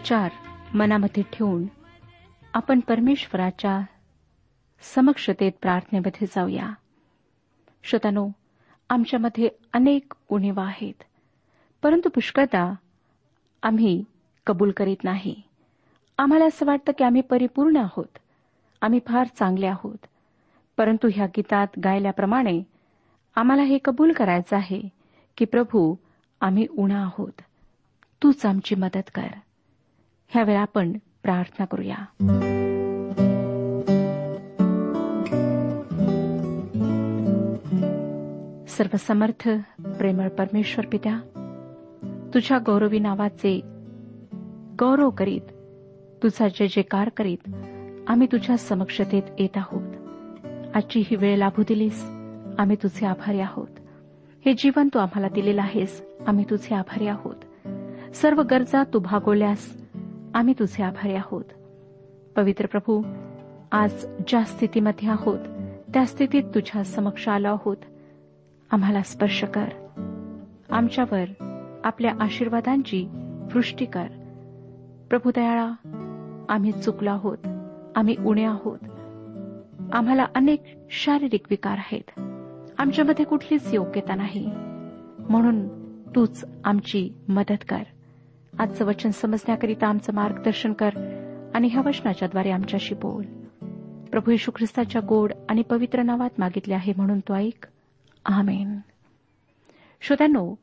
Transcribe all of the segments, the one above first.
विचार मनामध्ये ठेवून आपण परमेश्वराच्या समक्षतेत प्रार्थनेमध्ये जाऊया. श्रोतानो आमच्यामध्ये अनेक उणीवा आहेत परंतु पुष्कळदा आम्ही कबूल करीत नाही. आम्हाला असं वाटतं की आम्ही परिपूर्ण आहोत आम्ही फार चांगले आहोत परंतु ह्या गीतात गायल्याप्रमाणे आम्हाला हे कबूल करायचं आहे की प्रभू आम्ही उणा आहोत. तूच आमची मदत कर. ह्यावेळा आपण प्रार्थना करूया. सर्वसमर्थ प्रेमळ परमेश्वर पित्या तुझ्या गौरवी नावाचे गौरव करीत तुझा जय जयकार करीत आम्ही तुझ्या समक्षतेत येत आहोत. आजची ही वेळ लाभू दिलीस आम्ही तुझे आभारी आहोत. हे जीवन तू आम्हाला दिलेलं आहेस आम्ही तुझे आभारी आहोत. सर्व गरजा तू भागवल्यास आम्ही तुझे आभारी आहोत. पवित्र प्रभू आज ज्या स्थितीमध्ये आहोत त्या स्थितीत तुझ्या समक्ष आलो आहोत. आम्हाला स्पर्श कर. आमच्यावर आपल्या आशीर्वादांची वृष्टी कर. प्रभू दयाळा आम्ही चुकलो आहोत. आम्ही उणे आहोत. आम्हाला अनेक शारीरिक विकार आहेत. आमच्यामध्ये कुठलीच योग्यता नाही. म्हणून तूच आमची मदत कर. आजचं वचन समजण्याकरिता आमचं मार्गदर्शन कर आणि ह्या वचनाच्याद्वारे आमच्याशी बोल. प्रभू येशू ख्रिस्ताच्या गोड आणि पवित्र नावात मागितले आहे म्हणून तो ऐक. आमेन. श्रोत्यांनो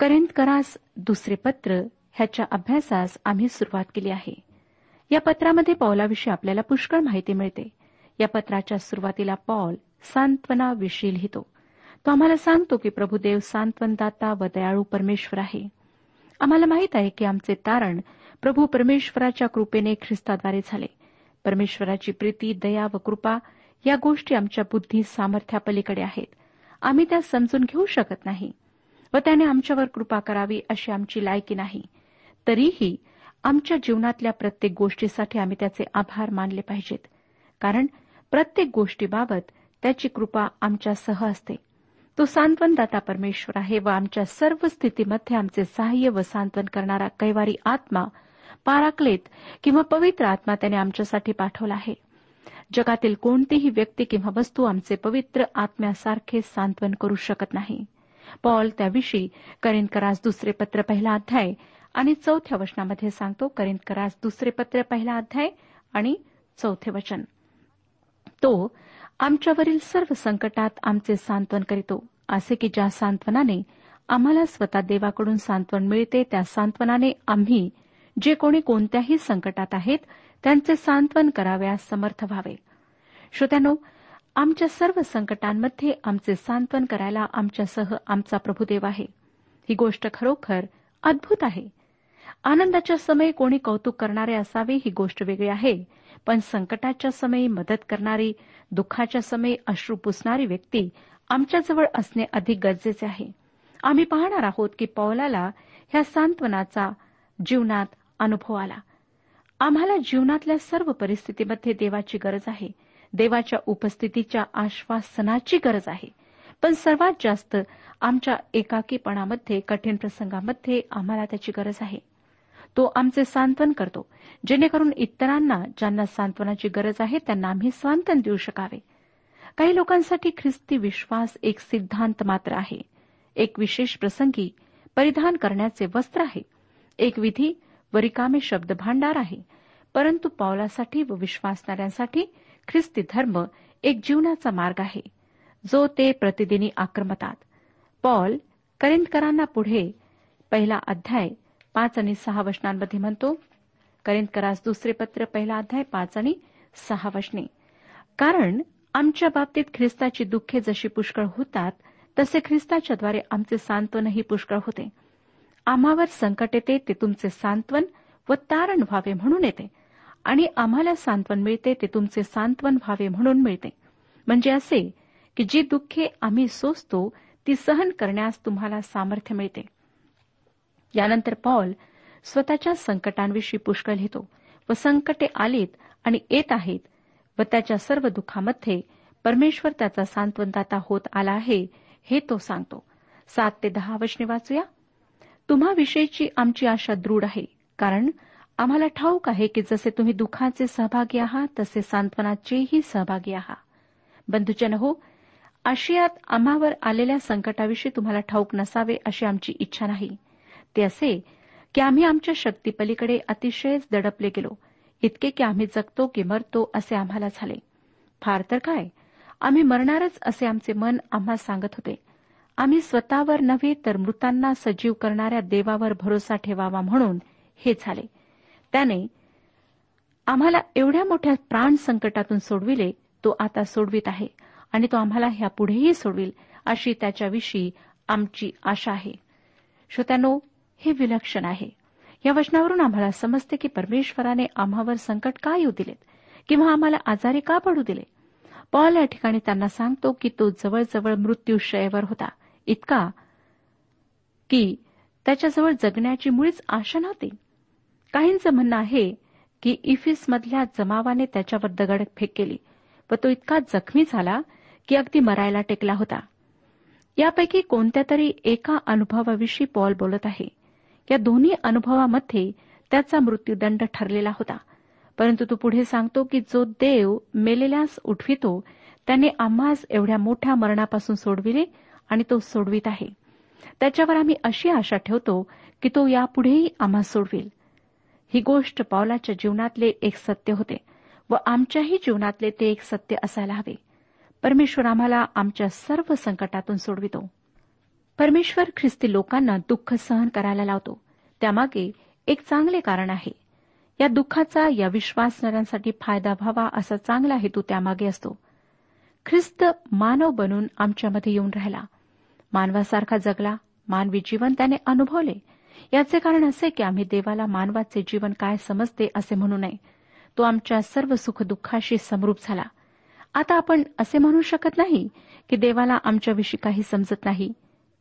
करेंत करास दुसरे पत्र ह्याच्या अभ्यासास आम्ही सुरुवात केली आहे. या पत्रामध्ये पौलाविषयी आपल्याला पुष्कळ माहिती मिळते. या पत्राच्या सुरुवातीला पॉल सांत्वनाविषयी लिहितो. तो आम्हाला सांगतो की प्रभुदेव सांत्वनदाता व दयाळू परमेश्वर आहे. आम्हाला माहीत आहे की आमचे तारण प्रभू परमेश्वराच्या कृपेने ख्रिस्ताद्वारे झाले. परमेश्वराची प्रीती दया व कृपा या गोष्टी आमच्या बुद्धी सामर्थ्यापलीकडे आहेत. आम्ही त्या समजून घेऊ शकत नाही व त्याने आमच्यावर कृपा करावी अशी आमची लायकी नाही. तरीही आमच्या जीवनातल्या प्रत्येक गोष्टीसाठी आम्ही त्याचे आभार मानले पाहिजेत. कारण प्रत्येक गोष्टीबाबत त्याची कृपा आमच्यासह असते. तो सांत्वनदाता परमेश्वर आहे व आमच्या सर्व स्थितीमध्ये आमचे सहाय्य व सांत्वन करणारा कैवारी आत्मा पाराक्लेत किंवा पवित्र आत्मा त्याने आमच्यासाठी पाठवला आहे. जगातील कोणतीही व्यक्ती किंवा वस्तू आमचे पवित्र आत्म्यासारखे सांत्वन करू शकत नाही. पॉल त्याविषयी करिनकरास दुसरे पत्र पहिला अध्याय आणि चौथ्या वचनामध्ये सांगतो करिनकरास दुसरे पत्र पहिला अध्याय आणि चौथे वचन. तो आमच्यावरील सर्व संकटात आमचे सांत्वन करीतो. असे की ज्या सांत्वनाने आम्हाला स्वतः देवाकडून सांत्वन मिळते त्या सांत्वनाने आम्ही जे कोणी कोणत्याही संकटात आहेत त्यांचे सांत्वन कराव्यास समर्थ व्हावे. श्रोत्यानो आमच्या सर्व संकटांमध्ये आमचे सांत्वन करायला आमच्यासह आमचा प्रभुदेव आहे. ही गोष्ट खरोखर अद्भुत आहे. आनंदाच्या समय कोणी कौतुक करणारे असावे ही गोष्ट वेगळी आहे. पण संकटाच्या समयी मदत करणारी दुःखाच्या समयी अश्रू पुसणारी व्यक्ती आमच्याजवळ असणे अधिक गरजेचे आहे. आम्ही पाहणार आहोत की पौलाला ह्या सांत्वनाचा जीवनात अनुभव आला. आम्हाला जीवनातल्या सर्व परिस्थितीमध्ये देवाची गरज आहे. देवाच्या उपस्थितीच्या आश्वासनाची गरज आहे. पण सर्वात जास्त आमच्या एकाकीपणामध्ये कठीण प्रसंगामध्ये आम्हाला त्याची गरज आहे. तो आमचे सांत्वन करतो. जेणेकरून इतरांना ज्यांना सांत्वनाची गरज आहे त्यांना आम्ही सांत्वन देऊ शकावे. काही लोकांसाठी ख्रिस्ती विश्वास एक सिद्धांत मात्र आहे. एक विशेष प्रसंगी परिधान करण्याचे वस्त्र आहे. एक विधी व रिकामे शब्द भांडार आहे. परंतु पावलासाठी व विश्वासणाऱ्यांसाठी ख्रिस्ती धर्म एक जीवनाचा मार्ग आहे. जो ते प्रतिदिनी आक्रमतात. पॉल करिंदकरांना पुढे पहिला अध्याय पाच आणि सहा वचनांमध्ये म्हणतो करिंदकरास दुसरे पत्र पहिला अध्याय पाच आणि सहा वचने. कारण आमच्या बाबतीत ख्रिस्ताची दुःखे जशी पुष्कळ होतात तसे ख्रिस्ताच्याद्वारे आमचे सांत्वनही पुष्कळ होते. आम्हावर संकट येते ते तुमचे सांत्वन व तारण व्हावे म्हणून येते. आणि आम्हाला सांत्वन मिळते ते तुमचे सांत्वन व्हावे म्हणून मिळते. म्हणजे असे की जी दुःखे आम्ही सोसतो ती सहन करण्यास तुम्हाला सामर्थ्य मिळते. यानंतर पॉल स्वतःच्या संकटांविषयी पुष्कळ लिहितो व संकटे आलीत आणि येत आहेत व त्याच्या सर्व दुःखामध्ये परमेश्वर त्याचा सांत्वनदाता होत आला आहे हे तो सांगतो. सात ते दहा वचने वाचूया? तुम्हाविषयीची आमची आशा दृढ आहे कारण आम्हाला ठाऊक आहे की जसे तुम्ही दुःखाचे सहभागी आहात तसे सांत्वनाचेही सहभागी आहात बंधुजन हो आशियात आम्हावर आलेल्या संकटाविषयी तुम्हाला ठाऊक नसावे अशी आमची इच्छा नाही. ते असे की आम्ही आमच्या शक्तीपलीकडे अतिशयच दडपले गेलो. इतके की आम्ही जगतो की मरतो असे आम्हाला झाले. फार तर काय? आम्ही मरणारच असे आमचे मन आम्हा सांगत होते. आम्ही स्वतःवर नव्हे तर मृतांना सजीव करणाऱ्या देवावर भरोसा ठेवावा म्हणून हे झाले. त्याने आम्हाला एवढ्या मोठ्या प्राण संकटातून सोडविले तो आता सोडवित आहे आणि तो आम्हाला ह्यापुढेही सोडविल अशी त्याच्याविषयी आमची आशा आहे. श्रोत्यानो हे विलक्षण आहे. या वचनावरून आम्हाला समजते की परमेश्वराने आम्हावर संकट का येऊ दिलेत? किंवा आम्हाला आजारी का पडू दिले? पॉल या ठिकाणी त्यांना सांगतो की तो जवळजवळ मृत्यूशयवर होता. इतका की त्याच्याजवळ जगण्याची मुळीच आशा नव्हती. काहींचं म्हणणं आहे की इफिसमधल्या जमावाने त्याच्यावर दगडफेक केली व तो इतका जखमी झाला की अगदी मरायला टेकला होता. यापैकी कोणत्या तरी एका अनुभवाविषयी पॉल बोलत आहे. या दोन्ही अनुभवामध्ये त्याचा मृत्यूदंड ठरलेला होता. परंतु तो पुढे सांगतो की जो देव मेलेल्यास उठवितो त्याने आम्हास एवढ्या मोठ्या मरणापासून सोडविले आणि तो सोडवित आहे. त्याच्यावर आम्ही अशी आशा ठेवतो की तो यापुढेही आम्हा सोडवेल. ही गोष्ट पावलाच्या जीवनातले एक सत्य होते व आमच्याही जीवनातले ते एक सत्य असायला हवे. परमेश्वर आम्हाला आमच्या सर्व संकटातून सोडवितो. परमेश्वर ख्रिस्ती लोकांना दुःख सहन करायला लावतो. त्यामागे एक चांगले कारण आहे. या दुःखाचा या विश्वासणाऱ्यांसाठी फायदा व्हावा असा चांगला हेतू त्यामागे असतो. ख्रिस्त मानव बनून आमच्यामध्ये येऊन राहिला. मानवासारखा जगला मानवी जीवन त्याने अनुभवले. याचे कारण असे की आम्ही देवाला मानवाचे जीवन काय समजते असे म्हणू नये. तो आमच्या सर्व सुखदुःखाशी समरूप झाला. आता आपण असे म्हणू शकत नाही की देवाला आमच्याविषयी काही समजत नाही.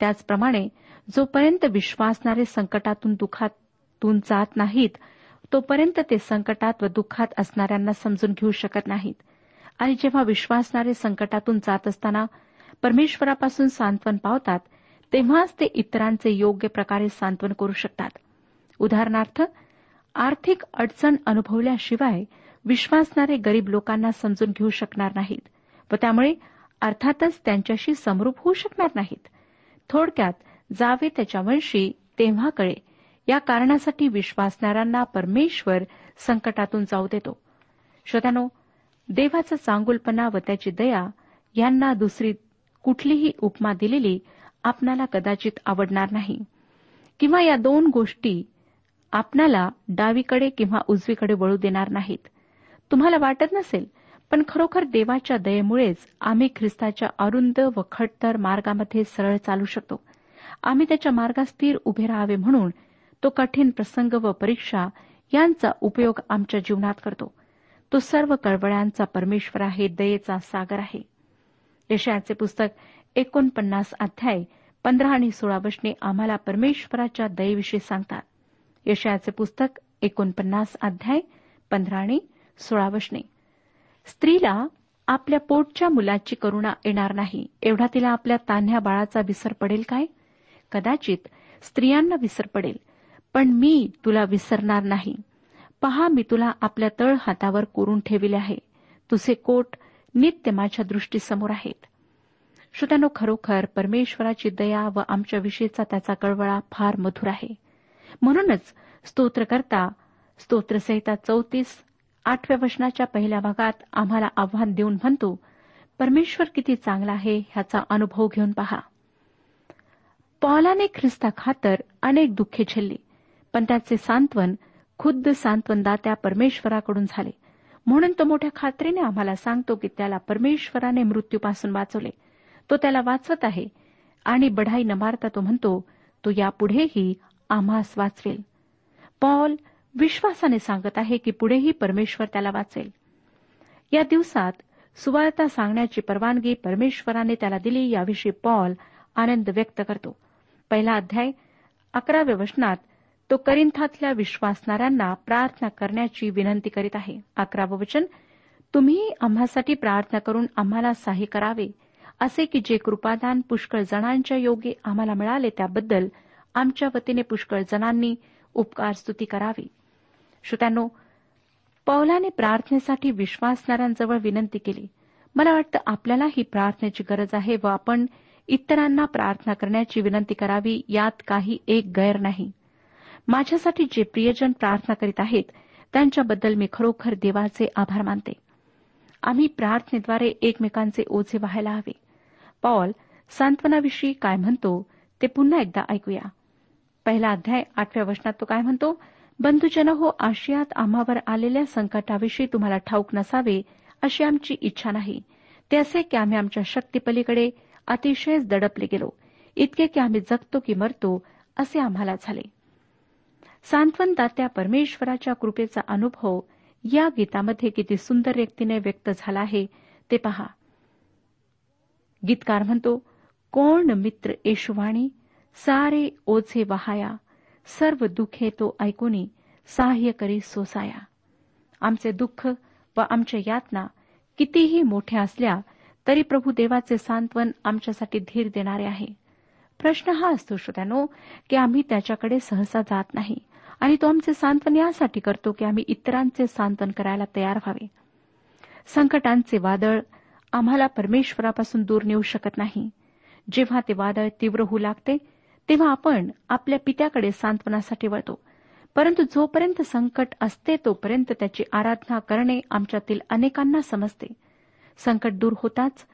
त्याचप्रमाणे जोपर्यंत विश्वासणारे संकटातून दुःखातून जात नाहीत तोपर्यंत ते संकटात व दुःखात असणाऱ्यांना समजून घेऊ शकत नाहीत. आणि जेव्हा विश्वासणारे संकटातून जात असताना परमेश्वरापासून सांत्वन पावतात तेव्हाच ते इतरांचे योग्य प्रकारे सांत्वन करू शकतात. उदाहरणार्थ आर्थिक अडचण अनुभवल्याशिवाय विश्वासणारे गरीब लोकांना समजून घेऊ शकणार नाहीत व त्यामुळे अर्थातच त्यांच्याशी समरूप होऊ शकणार नाहीत. थोडक्यात जावे त्याच्या वंशी तेव्हा कळे. या कारणासाठी विश्वासणाऱ्यांना परमेश्वर संकटातून जाऊ देतो. श्रोत्यानो देवाचा चांगुलपणा व त्याची दया यांना दुसरी कुठलीही उपमा दिलेली आपणाला कदाचित आवडणार नाही. किंवा या दोन गोष्टी आपणाला डावीकडे किंवा उजवीकडे वळू देणार नाहीत. तुम्हाला वाटत नसेल पण खरोखर देवाच्या दयेमुळेच आम्ही ख्रिस्ताच्या अरुंद व खडतर मार्गामध्ये सरळ चालू शकतो. आम्ही त्याच्या मार्गात स्थिर उभे राहावे म्हणून तो कठीण प्रसंग व परीक्षा यांचा उपयोग आमच्या जीवनात करतो. तो सर्व कळवळ्यांचा परमेश्वर आहे दयेचा सागर आहे. यशयाचे पुस्तक एकोणपन्नास अध्याय पंधरा आणि सोळा वशने आम्हाला परमेश्वराच्या दयेविषयी सांगतात. यशयाचे पुस्तक एकोणपन्नास अध्याय पंधरा आणि सोळा वशने स्त्रीला आपल्या पोटच्या मुलाची करुणा येणार नाही. एवढा तिला आपल्या तान्ह्या बाळाचा विसर पडेल काय? कदाचित स्त्रियांना विसर पडेल. पण मी तुला विसरणार नाही. पहा मी तुला आपल्या तळ हातावर कोरून ठेविले आहे. तुझे कोट नित्य माझ्या दृष्टीसमोर आहेत. श्रोत्यानो खरोखर परमेश्वराची दया व आमच्याविषयीचा त्याचा कळवळा फार मधुर आहे. म्हणूनच स्तोत्रकर्ता स्तोत्रसहिता चौतीस आठव्या वचनाच्या पहिल्या भागात आम्हाला आव्हान देऊन म्हणतो परमेश्वर किती चांगला आहे ह्याचा अनुभव घेऊन पहा. पॉलाने ख्रिस्ता खातर अनेक दुःखे झेलली पण त्याचे सांत्वन खुद्द सांत्वनदात्या परमेश्वराकडून झाले. म्हणून तो मोठ्या खात्रीने आम्हाला सांगतो की त्याला परमेश्वराने मृत्यूपासून वाचवले. तो त्याला वाचवत आहे आणि बढाई न मारता तो म्हणतो तो यापुढेही आम्हास वाचवेल. पॉल विश्वासाने सांगत आहे की पुढेही परमेश्वर त्याला वाचेल. या दिवसात सुवार्ता सांगण्याची परवानगी परमेश्वराने त्याला दिली याविषयी पॉल आनंद व्यक्त करतो. पहिला अध्याय अकराव्या वचनात तो करिंथातल्या विश्वासणाऱ्यांना प्रार्थना करण्याची विनंती करीत आहे. अकरावं वचन तुम्ही आम्हासाठी प्रार्थना करून आम्हाला सहाय्य करावे. असे की जे कृपादान पुष्कळ जणांच्या योगे आम्हाला मिळाले त्याबद्दल आमच्या वतीने पुष्कळ जणांनी उपकार स्तुती करावी. श्रोत्यानो पौलाने प्रार्थनेसाठी विश्वासणाऱ्यांजवळ विनंती केली. मला वाटतं आपल्याला ही प्रार्थनेची गरज आहे व आपण इतरांना प्रार्थना करण्याची विनंती करावी यात काही एक गैर नाही. माझ्यासाठी जे प्रियजन प्रार्थना करीत आहेत त्यांच्याबद्दल मी खरोखर देवाचे आभार मानते. आम्ही प्रार्थनेद्वारे एकमेकांचे ओझे व्हायला हवे. पॉल सांत्वनाविषयी काय म्हणतो ते पुन्हा एकदा ऐकूया. पहिला अध्याय आठव्या वचनात तो काय म्हणतो? बंधुजन हो आशियात आम्हावर आलेल्या संकटाविषयी तुम्हाला ठाऊक नसावे अशी आमची इच्छा नाही. ते असे की आम्ही आमच्या शक्तीपलीकडे अतिशयच दडपले गेलो. इतके की आम्ही जगतो की मरतो असे आम्हाला झाले. सांत्वनदात्या परमेश्वराच्या कृपेचा अनुभव या गीतामध्ये किती सुंदर व्यक्तीने व्यक्त झाला आहे ते पहा. गीतकार म्हणतो कोण मित्र येशुवाणी सारे ओझे वहाया सर्व दुःखे तो ऐकूनी सहाय्य करी सोसाया. आमचे दुःख व आमच्या यातना कितीही मोठ्या असल्या तरी प्रभू देवाचे सांत्वन आमच्यासाठी धीर देणारे आहे. प्रश्न हा असतो श्रोत्यानो की आम्ही त्याच्याकडे सहसा जात नाही आणि तो आमचे सांत्वन यासाठी करतो की आम्ही इतरांचे सांत्वन करायला तयार व्हावे. संकटांचे वादळ आम्हाला परमेश्वरापासून दूर नेऊ शकत नाही. जेव्हा ते वादळ तीव्र होऊ लागते तेव्हा आपण आपल्या पित्याकडे सांत्वनासाठी वळतो. परंतु जोपर्यंत संकट असते तोपर्यंत त्याची आराधना करणे आमच्यातील अनेकांना समजते. संकट दूर होताच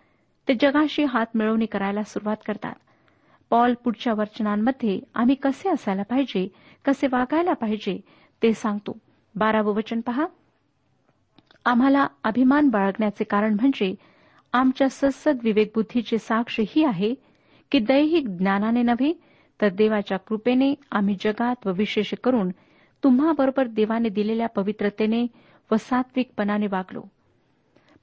ते जगाशी हात मिळवणी करायला सुरुवात करतात. पॉल पुढच्या वचनांमध्ये आम्ही कसे असायला पाहिजे कसे वागायला पाहिजे ते सांगतो. बारावं वचन पहा. आम्हाला अभिमान बाळगण्याचे कारण म्हणजे आमच्या सत्सद विवेकबुद्धीची साक्ष ही आहे की दैहिक ज्ञानाने नव्हे तर देवाच्या कृपेने आम्ही जगात व विशेष करून तुम्हाबरोबर देवाने दिलेल्या पवित्रतेने व सात्विकपणाने वागलो.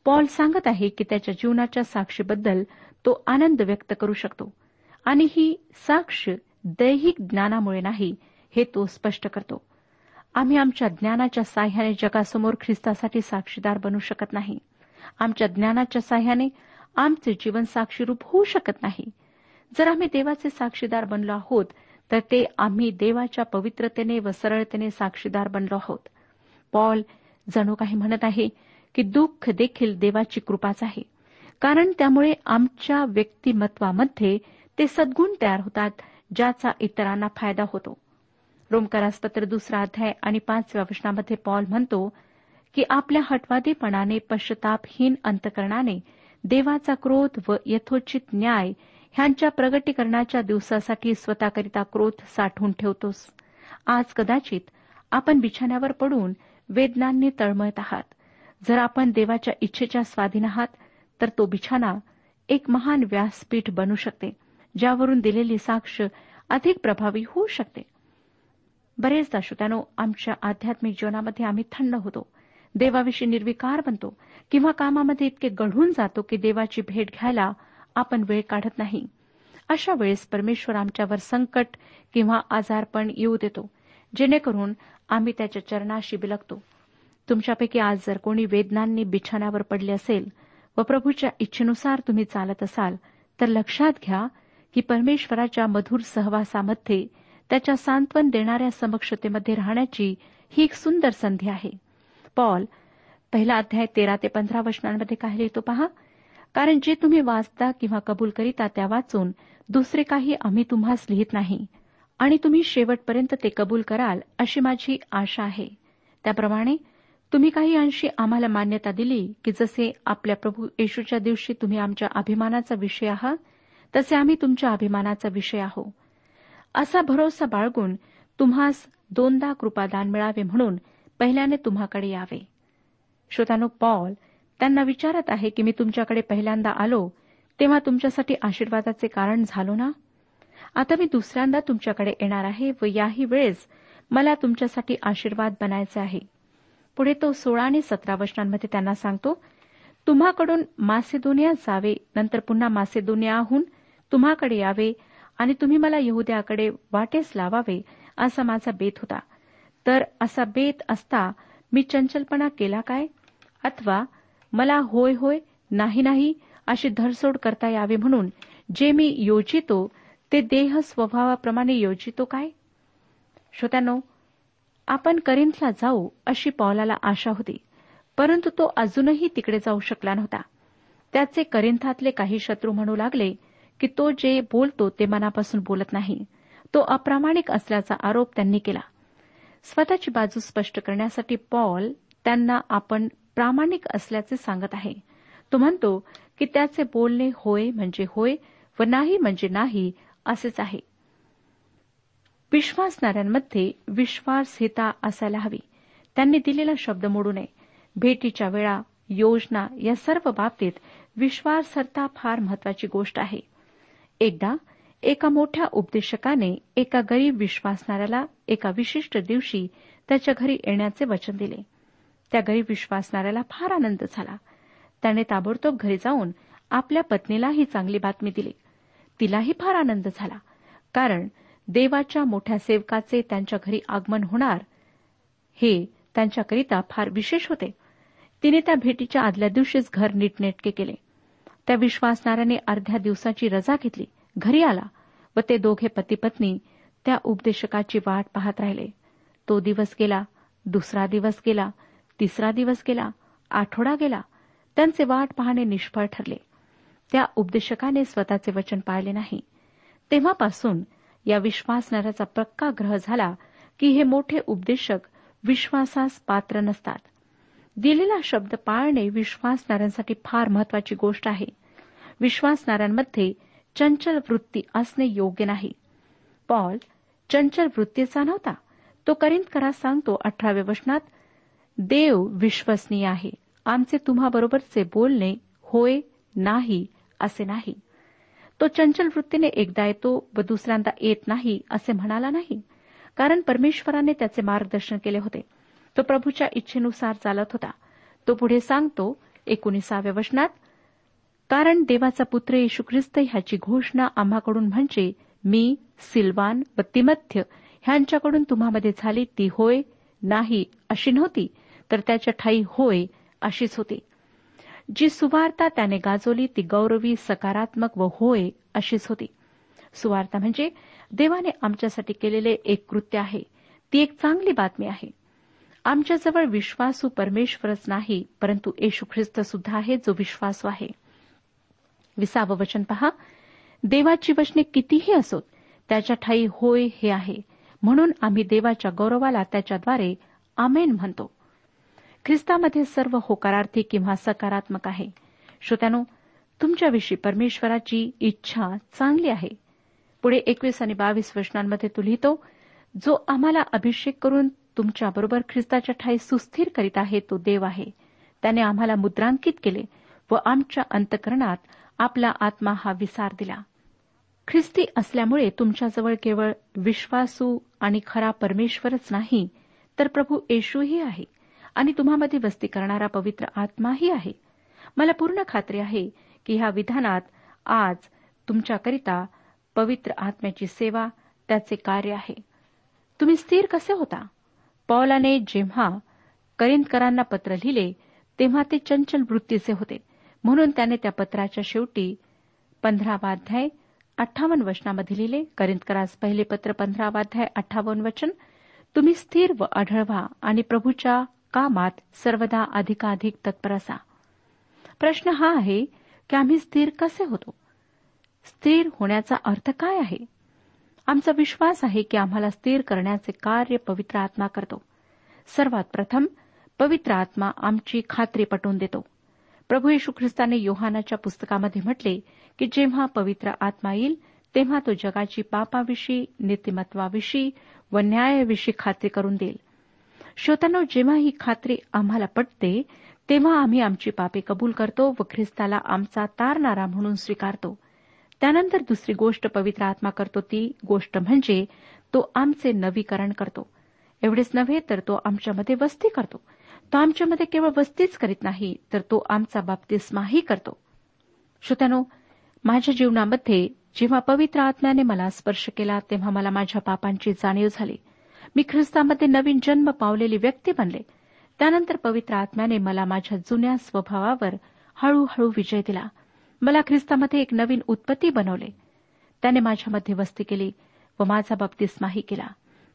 पॉल सांगत आहे की त्याच्या जीवनाच्या साक्षीबद्दल तो आनंद व्यक्त करू शकतो आणि ही साक्ष दैहिक ज्ञानामुळे नाही हे तो स्पष्ट करतो. आम्ही आमच्या ज्ञानाच्या साह्याने जगासमोर ख्रिस्तासाठी साक्षीदार बनू शकत नाही. आमच्या ज्ञानाच्या साह्याने आमचे जीवन साक्षीरूप होऊ शकत नाही. जर आम्ही देवाचे साक्षीदार बनलो आहोत तर ते आम्ही देवाच्या पवित्रतेने व सरळतेने साक्षीदार बनलो आहोत. पॉल जणू काही म्हणत आहे की दुःख देखील देवाची कृपाच आहे. कारण त्यामुळे आमच्या व्यक्तिमत्वामध्ये ते सद्गुण तयार होतात ज्याचा इतरांना फायदा होतो. रोमकरासपत्र दुसरा अध्याय आणि पाचव्या वचनामध्ये पॉल म्हणतो की आपल्या हटवादीपणाने पश्चातापहीन अंतकरणाने देवाचा क्रोध व यथोचित न्याय ह्यांच्या प्रगटीकरणाच्या दिवसासाठी स्वतःकरिता क्रोध साठवून ठेवतोस. आज कदाचित आपण बिछाण्यावर पडून वेदनांनी तळमळत आहात. जर आपण देवाच्या इच्छेच्या स्वाधीन आहात तर तो बिछाना एक महान व्यासपीठ बनू शकते ज्यावरून दिलेली साक्ष अधिक प्रभावी होऊ शकते. बरेचदा श्रोत्यानो आमच्या आध्यात्मिक जीवनामध्ये आम्ही थंड होतो. देवाविषयी निर्विकार बनतो. किंवा कामामध्ये इतके गढून जातो की देवाची भेट घ्यायला आपण वेळ काढत नाही. अशा वेळेस परमेश्वर आमच्यावर संकट किंवा आजारपण येऊ देतो जेणेकरून आम्ही त्याच्या चरणाशी बिलगतो. तुमच्यापैकी आज जर कोणी वेदनांनी बिछाण्यावर पडले असेल व प्रभूच्या इच्छेनुसार तुम्ही चालत असाल तर लक्षात घ्या की परमेश्वराच्या मधुर सहवासामध्ये त्याच्या सांत्वन देणाऱ्या समक्षतेमध्ये राहण्याची ही एक सुंदर संधी आहे. पॉल पहिला अध्याय तेरा ते पंधरा वचनांमध्ये काय लिहितो पहा? कारण जे तुम्ही वाचता किंवा कबूल करीता त्या वाचून दुसरे काही आम्ही तुम्हास लिहित नाही. आणि तुम्ही शेवटपर्यंत ते कबूल कराल अशी माझी आशा आहे. त्याप्रमाणे तुम्ही काही अंशी आम्हाला मान्यता दिली की जसे आपल्या प्रभू येशूच्या दिवशी तुम्ही आमच्या अभिमानाचा विषय आहात तसे आम्ही तुमच्या अभिमानाचा विषय आहोत. असा भरोसा बाळगून तुम्हास दोनदा कृपादान मिळावे म्हणून पहिल्याने तुम्हाकडे यावे. श्रोतानो पॉल त्यांना विचारत आहे की मी तुमच्याकडे पहिल्यांदा आलो तेव्हा तुमच्यासाठी आशीर्वादाचे कारण झालो ना? आता मी दुसऱ्यांदा तुमच्याकडे येणार आहे व याही वेळेस मला तुमच्यासाठी आशीर्वाद बनायचे आहे. पुढे तो सोळा आणि सतरा वचनांमध्ये त्यांना सांगतो तुम्हाकडून मासेदोनिया जावे नंतर पुन्हा मासेदोनियाहून तुम्हाकडे यावे आणि तुम्ही मला यहुद्याकडे वाटेस लावावे असा माझा बेत होता. तर असा बेत असता मी चंचलपणा केला काय? अथवा मला होय होय नाही नाही अशी धरसोड करता यावी म्हणून जे मी योजितो ते देह स्वभावाप्रमाणे योजितो काय? श्रोत्यानो आपण करिंथला जाऊ अशी पॉलाला आशा होती परंतु तो अजूनही तिकडे जाऊ शकला नव्हता. त्याचे करिंथातले काही शत्रू म्हणू लागले की तो जे बोलतो ते मनापासून बोलत नाही. तो अप्रामाणिक असल्याचा आरोप त्यांनी केला. स्वतःची बाजू स्पष्ट करण्यासाठी पॉल त्यांना आपण प्रामाणिक असल्याचे सांगत आहे. तो म्हणतो की त्याचे बोलणे होय म्हणजे होय व नाही म्हणजे नाही असेच आहे. विश्वासणाऱ्यांमध्ये विश्वासहिता असायला हवी. त्यांनी दिलेला शब्द मोडू नये. भेटीच्या वेळा योजना या सर्व बाबतीत विश्वासार्हता फार महत्वाची गोष्ट आहे. एकदा एका मोठ्या उपदेशकाने एका गरीब विश्वासणाऱ्याला एका विशिष्ट दिवशी त्याच्या घरी येण्याचे वचन दिले. त्या घरी विश्वासणाऱ्याला फार आनंद झाला. त्याने ताबडतोब घरी जाऊन आपल्या पत्नीला ही चांगली बातमी दिली. तिलाही फार आनंद झाला. कारण देवाच्या मोठ्या सेवकाचे त्यांच्या घरी आगमन होणार हे त्यांच्याकरिता फार विशेष होते. तिने त्या भेटीच्या आदल्या दिवशीच घर नीटनेटके केले. त्या विश्वासणाऱ्याने अर्ध्या दिवसाची रजा घेतली. घरी आला व ते दोघे पती पत्नी त्या उपदेशकाची वाट पाहत राहिले. तो दिवस गेला दुसरा दिवस गेला तिसरा दिवस गेला आठवडा गेला त्यांचे वाट पाहणे निष्फळ ठरले. त्या उपदेशकाने स्वतःचे वचन पाळले नाही. तेव्हापासून या विश्वासणाऱ्याचा पक्का ग्रह झाला की हे मोठे उपदेशक विश्वासास पात्र नसतात. दिलेला शब्द पाळणे विश्वासणाऱ्यांसाठी फार महत्वाची गोष्ट आहे. विश्वासणाऱ्यांमध्ये चंचल वृत्ती असणे योग्य नाही. पॉल चंचल वृत्तीचा नव्हता. तो करिंदकरा सांगतो अठराव्या वचनात देव विश्वसनीय आहे. आमचे तुम्हाबरोबरचे बोलणे होय नाही असे नाही. तो चंचल वृत्तीने एकदा येतो व दुसऱ्यांदा येत नाही असे म्हणाला नाही. कारण परमेश्वराने त्याचे मार्गदर्शन केले होते. तो प्रभूच्या इच्छेनुसार चालत होता. तो पुढे सांगतो एकोणीसाव्या वचनात कारण देवाचा पुत्र येशू ख्रिस्त ह्याची घोषणा आम्हाकडून म्हणजे मी सिल्वान व तिमथ्य ह्यांच्याकडून तुम्हामध्ये झाली ती होय नाही अशी नव्हती. तर त्याच्या ठाई होय अशीच होती. जी सुवार्ता त्याने गाजवली ती गौरवी सकारात्मक व होय अशीच होती. सुवार्ता म्हणजे देवाने आमच्यासाठी केलेले एक कृत्य आहे. ती एक चांगली बातमी आहे. आमच्याजवळ विश्वासू परमेश्वरच नाही परंतु येशू ख्रिस्त सुद्धा आहे जो विश्वासू आहे. विसावं वचन पहा. देवाची वचने कितीही असोत त्याच्या ठाई होय हे आहे. म्हणून आम्ही देवाच्या गौरवाला त्याच्याद्वारे आमेन म्हणतो. ख्रिस्तामध्ये सर्व होकारार्थी किंवा सकारात्मक आहे. श्रोत्यानो तुमच्याविषयी परमेश्वराची इच्छा चांगली आहे. पुढे एकवीस आणि बावीस वचनांमध्ये तो लिहितो जो आम्हाला अभिषेक करून तुमच्याबरोबर ख्रिस्ताच्या ठाई सुस्थिर करीत आहे तो देव आहे. त्याने आम्हाला मुद्रांकित केले व आमच्या अंतकरणात आपला आत्मा हा विसार दिला. ख्रिस्ती असल्यामुळे तुमच्याजवळ केवळ विश्वासू आणि खरा परमेश्वरच नाही तर प्रभू येशूही आहे. आणि तुम्हामध्ये वस्ती करणारा पवित्र आत्माही आहे. मला पूर्ण खात्री आहे की ह्या विधानात आज तुमच्याकरिता पवित्र आत्म्याची सेवा त्याचे कार्य आहे. तुम्ही स्थिर कसे होता? पौलाने जेव्हा करिंदकरांना पत्र लिहिले तेव्हा ते चंचल वृत्तीचे होते. म्हणून त्याने त्या पत्राच्या शेवटी पंधरावाध्याय अठ्ठावन्न वचनामध्ये लिहिले. करिंदकरास पहिले पत्र पंधरावाध्याय अठ्ठावन्न वचन तुम्ही स्थिर व आढळवा आणि प्रभूच्या कामात सर्वदा अधिकाधिक तत्पर असा. प्रश्न हा आहे की आम्ही स्थिर कसे होतो? स्थिर होण्याचा अर्थ काय आहे? आमचा विश्वास आहे की आम्हाला स्थिर करण्याचे कार्य पवित्र आत्मा करतो. सर्वात प्रथम पवित्र आत्मा आमची खात्री पटवून देतो. प्रभू येशू ख्रिस्ताने योहानाच्या पुस्तकामध्ये म्हटले की जेव्हा पवित्र आत्मा येईल तेव्हा तो जगाची पापाविषयी नीतिमत्वाविषयी व न्यायाविषयी खात्री करून देईल. श्रोतांनो जेव्हा ही खात्री आम्हाला पटते तेव्हा आम्ही आमची पापे कबूल करतो व ख्रिस्ताला आमचा तारणारा म्हणून स्वीकारतो. त्यानंतर दुसरी गोष्ट पवित्र आत्मा करतो ती गोष्ट म्हणजे तो आमचे नवीकरण करतो. एवढेच नव्हे तर तो आमच्यामध्ये वस्ती करतो. तो आमच्यामध्ये केवळ वस्तीच करीत नाही तर तो आमचा बाप्तिस्माही करतो. श्रोत्यानो माझ्या जीवनामध्ये जेव्हा पवित्र आत्म्याने मला स्पर्श केला तेव्हा मला माझ्या पापांची जाणीव झाली. मी ख्रिस्तामध्ये नवीन जन्म पावलेली व्यक्ती बनले. त्यानंतर पवित्र आत्म्याने मला माझ्या जुन्या स्वभावावर हळूहळू विजय दिला. मला ख्रिस्तामध्ये एक नवीन उत्पत्ती बनवले. त्याने माझ्यामध्ये वस्ती केली व माझा बाप्तिस्माही केला.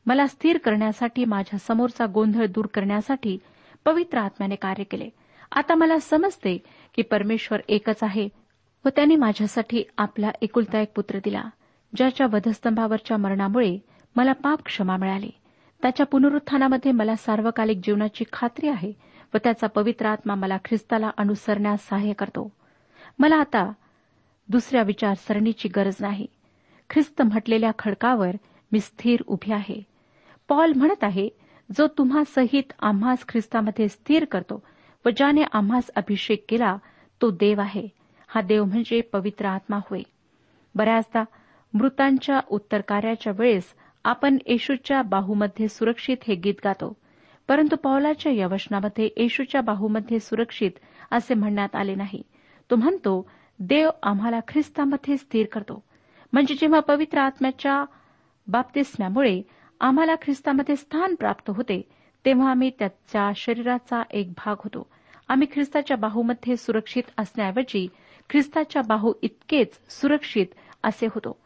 मला स्थिर करण्यासाठी माझ्या समोरचा गोंधळ दूर करण्यासाठी पवित्र आत्म्याने कार्य केले. आता मला समजते की परमेश्वर एकच आहे व त्याने माझ्यासाठी आपला एकुलता एक पुत्र दिला ज्याच्या वधस्तंभावरच्या मरणामुळे मला पाप क्षमा मिळाली. त्याच्या पुनरुत्थानामध्ये मला सार्वकालिक जीवनाची खात्री आहे व त्याचा पवित्र आत्मा मला ख्रिस्ताला अनुसरण्यास सहाय्य करतो. मला आता दुसऱ्या विचारसरणीची गरज नाही. ख्रिस्त म्हटलेल्या खडकावर मी स्थिर उभी आहे. पॉल म्हणत आहे जो तुम्हा सहित आम्हास ख्रिस्तामध्ये स्थिर करतो व ज्याने आम्हास अभिषेक केला तो देव आहे. हा देव म्हणजे पवित्र आत्मा होय. बऱ्याचदा मृतांच्या उत्तर कार्याच्या वेळेस आपण येशूच्या बाहूमध्ये सुरक्षित हे गीत गातो. परंतु पौलाच्या या वचनामध्ये येशूच्या बाहूमध्ये सुरक्षित असे म्हणण्यात आले नाही. तो म्हणतो देव आम्हाला ख्रिस्तामध्ये स्थिर करतो. म्हणजे जेव्हा पवित्र आत्म्याच्या बाप्तिस्म्यामुळे आम्हाला ख्रिस्तामध्ये स्थान प्राप्त होते तेव्हा आम्ही त्याच्या शरीराचा एक भाग होतो. आम्ही ख्रिस्ताच्या बाहूमध्ये सुरक्षित असण्याऐवजी ख्रिस्ताच्या बाहू इतकेच सुरक्षित असे होतो.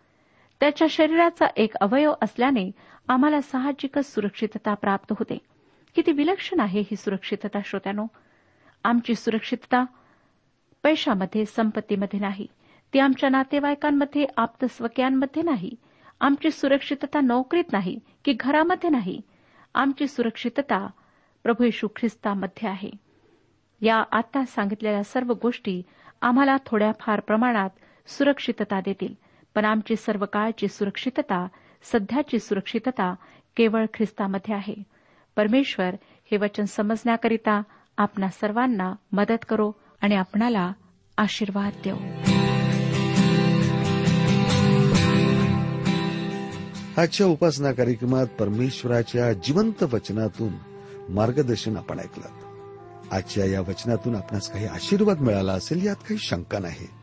त्याच्या शरीराचा एक अवयव असल्याने आम्हाला साहजिकच सुरक्षितता प्राप्त होते. किती विलक्षण आहे ही सुरक्षितता श्रोत्यानो. आमची सुरक्षितता पैशामध्ये संपत्तीमध्ये नाही. ती आमच्या नातेवाईकांमध्ये आप्तस्वक्यांमध्ये नाही. आमची सुरक्षितता नोकरीत नाही की घरामध्ये नाही. आमची सुरक्षितता प्रभू येशू ख्रिस्तामध्ये आहे. या आता सांगितलेल्या सर्व गोष्टी आम्हाला थोड्याफार प्रमाणात सुरक्षितता देतील. पण आमची सर्व काळची सुरक्षितता सध्याची सुरक्षितता केवळ ख्रिस्तामध्ये आहे. परमेश्वर हे वचन समजण्याकरिता आपणा सर्वांना मदत करो आणि आपणाला आशीर्वाद देऊ आजच्या उपासना कार्यक्रमात परमेश्वराच्या जिवंत वचनातून मार्गदर्शन आपण ऐकलं. आजच्या या वचनातून आपणास काही आशीर्वाद मिळाला असेल यात काही शंका नाही.